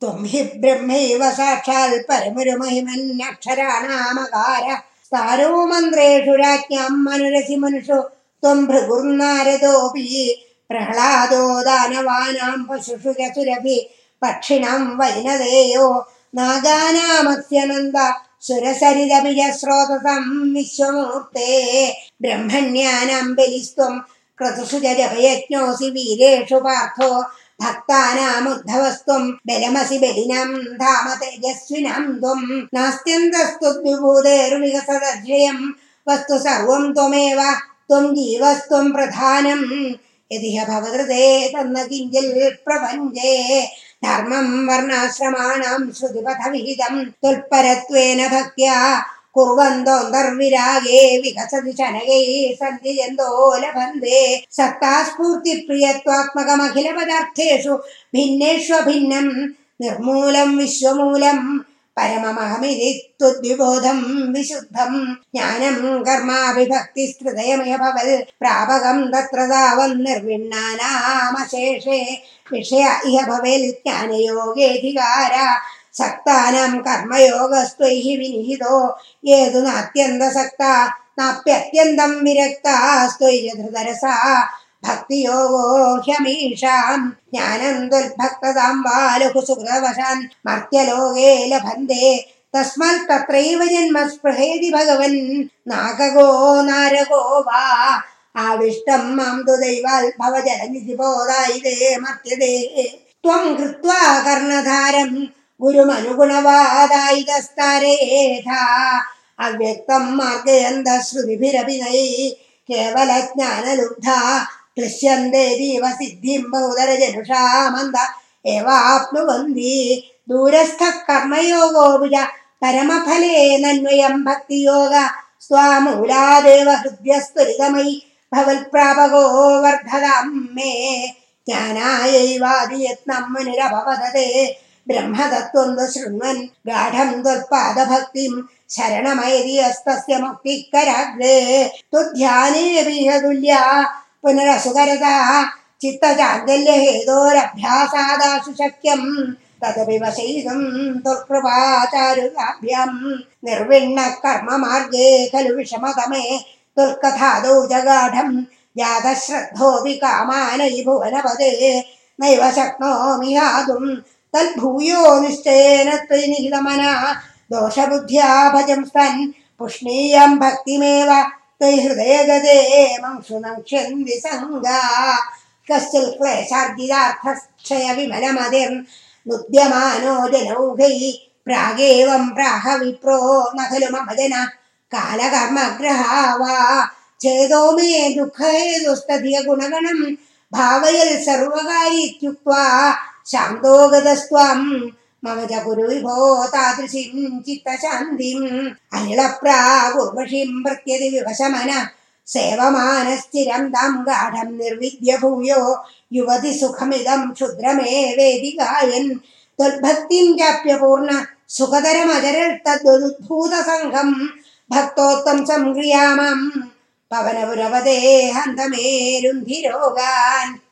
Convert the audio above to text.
त्वं हि ब्रह्मैव साक्षात् परमरुमहिमन्यक्षराणामकार। स्तारो मन्त्रेषु राज्ञां मनुरसि मनुषो त्वं भृगुर्नारदोऽपि प्रह्लादो दानवानां पशुषु चतुरपि पक्षिणां वैनदेयो नागानामस्य नन्द सुरसरिदमिज स्रोतसं विश्वमूर्ते। ब्रह्मण्यानां बलिस्त्वं क्रतुषु जपयज्ञोऽसि वीरेषु पार्थो ഭക്താനാമുദ്ധവസ്ത്വം ബലമസി ബലിനം ധാമ തേജസ്വിനം ത്വം. നാസ്ത്യന്തസ്ത്വദ്വിഭൂതേർവികസദർജയം വസ്തു സർവം ത്വമേവ ത്വം ജീവസ്ത്വം പ്രധാനം. യതിഹ ഭവതൃതേ തന്ന കിഞ്ചിൽ പ്രപഞ്ചേ. ധർമ്മം വർണാശ്രമാണം ശ്രുതിപഥവിഹിതം. തുൽപരത്വേന ഭക്യാ भक्त्या कुर्वन्तोऽन्तर्विरागे विकसति शनगैः सन्ति जन्तो लभन्ते सत्ता स्फूर्तिप्रियत्वात्मकमखिलपदार्थेषु भिन्नेष्वभिन्नं निर्मूलं विश्वमूलं परममहमिति त्वद्विबोधं विशुद्धं ज्ञानं कर्माभिभक्तिस्हृदयमय भवल् प्रापकं तत्र तावन्निर्विण्णानामशेषे विषय इह भवेल् ज्ञानयोगेऽधिकार സക്താനം കർമ്മയോഗസ്ത്വൈ വിനിഹിതോ. ഏതു നാത്യന്തസക്ത നാപ്യത്യന്തം വിരക്താസ്ത്വൈ ധൃതരസാ. ഭക്തിയോഗോ ഹ്യമീഷാം ജ്ഞാനം ദുർഭക്തതാം ബാലഹു സുഹൃതവശാൻ. മർത്യലോകേ ലഭന്തേ തസ്മാൽ തത്രൈവ ജന്മസ്പൃഹേതി ഭഗവൻ. നാഗകോ നാരകോ വാ ആവിഷ്ടം മാം തു ദൈവാൽ ഭവജലനിധി ബോധായി മർത്യതേ. ത്വം കൃത്വാ കർണധാരം गुरुमनुगुणवादायितस्तारेथा अव्यक्तं मार्गयन्तश्रुतिभिरपि नै केवलज्ञानलुब्धा। क्लिश्यन्ते जीव सिद्धिं बहुदरजनुषा मन्द। एवाप्नुवन्ति। दूरस्थः कर्मयोगो भुज परमफलेनन्वयं भक्तियोग। स्वामूलादेव हृद्यस्त्वरितमयि भवल्प्रापको वर्धतां मे ज्ञानायैवादियत्नं मुनिरभवदते ब्रह्मतत्त्वं तु शृण्वन् गाढं त्वत्पादभक्तिं शरणमयदि हस्तस्य मुक्तिकराग्रे तुध्यानेऽपिह तुल्या पुनरसुकरता चित्तचाञ्चल्यहेतोरभ्यासादाशु शक्यं तदपि वशयितुं तुर्कृपाचारुकाभ्यां निर्विण्णः कर्ममार्गे खलु विषमतमे तुर्कथादौ जगाढं जातश्रद्धोऽपि कामानयि भुवनपदे नैव शक्नोमि हातुं तद्भूयो निश्चयेन त्वयि निहितमना। दोषबुद्ध्या भजं स्तन् पुष्णीयं भक्तिमेव त्वयि हृदयगते मंशुनङ्क्ष्यन्ति सङ्गा। कश्चित् क्लेशार्जितार्थक्षय विमलमतिर्नुद्यमानो जनौघैः प्रागेवं प्राह विप्रो न खलु मम जन। कालकर्मग्रहा वा चेदो मे दुःखहेतुस्तधिय गुणगणं भावयल् सर्वकारि इत्युक्त्वा शान्तो गतस्त्वं। मम च कुरु विभो तादृशीं चित्तशान्तिम् अनिलप्रागुर्वशीं प्रत्यति विवशमन। सेवमानश्चिरं तं गाढं निर्विद्य भूयो। युवति सुखमिदं क्षुद्रमेवेदि गायन्। त्वद्भक्तिं चाप्यपूर्ण सुखतरमजरस्तद्वुद्भूतसङ्घं भक्तोत्तं संक्रियामं पवनपुरपदे हन्तमेरुन्धिरोगान्